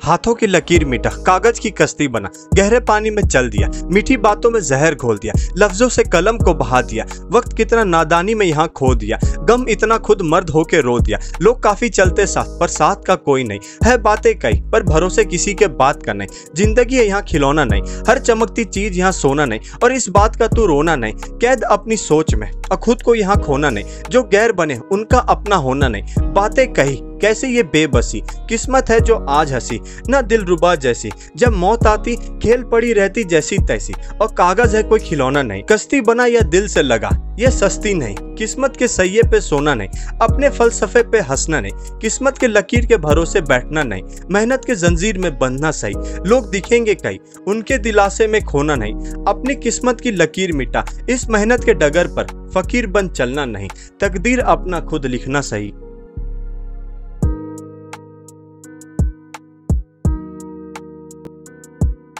हाथों की लकीर मिटा, कागज़ की कश्ती बना, गहरे पानी में चल दिया, मीठी बातों में जहर घोल दिया, लफ्जों से कलम को बहा दिया, वक्त कितना नादानी में यहाँ खो दिया, गम इतना खुद मर्द होके रो दिया। लोग काफ़ी चलते साथ, पर साथ का कोई नहीं। है बातें कई, पर भरोसे किसी के बात का नहीं। ज़िंदगी है यहाँ खिलौना नहीं, हर चमकती चीज़ यहाँ सोना नहीं, और इस बात का तू रोना नहीं। कैद अपनी सोच में, और खुद को यहाँ खोना नहीं। जो गैर बने, उनका अपना होना नहीं। बातें कही कैसे ये बेबसी? किस्मत है जो आज हँसी, न दिल रुबा जैसी। जब मौत आती, खेल पड़ी रहती जैसी तैसी। और कागज़ है कोई खिलौना नहीं। कश्ती बना या दिल से लगा, ये सस्ती नहीं। किस्मत के सैये पे सोना नहीं। अपने फलसफे पे हंसना नहीं। किस्मत के लकीर के भरोसे बैठना नहीं। मेहनत के जंजीर में बंधना सही। लोग दिखेंगे कई, उनके दिलासे में खोना नहीं। अपनी किस्मत की लकीर मिटा। इस मेहनत के डगर पर फकीर बन चलना नहीं। तकदीर अपना खुद लिखना सही।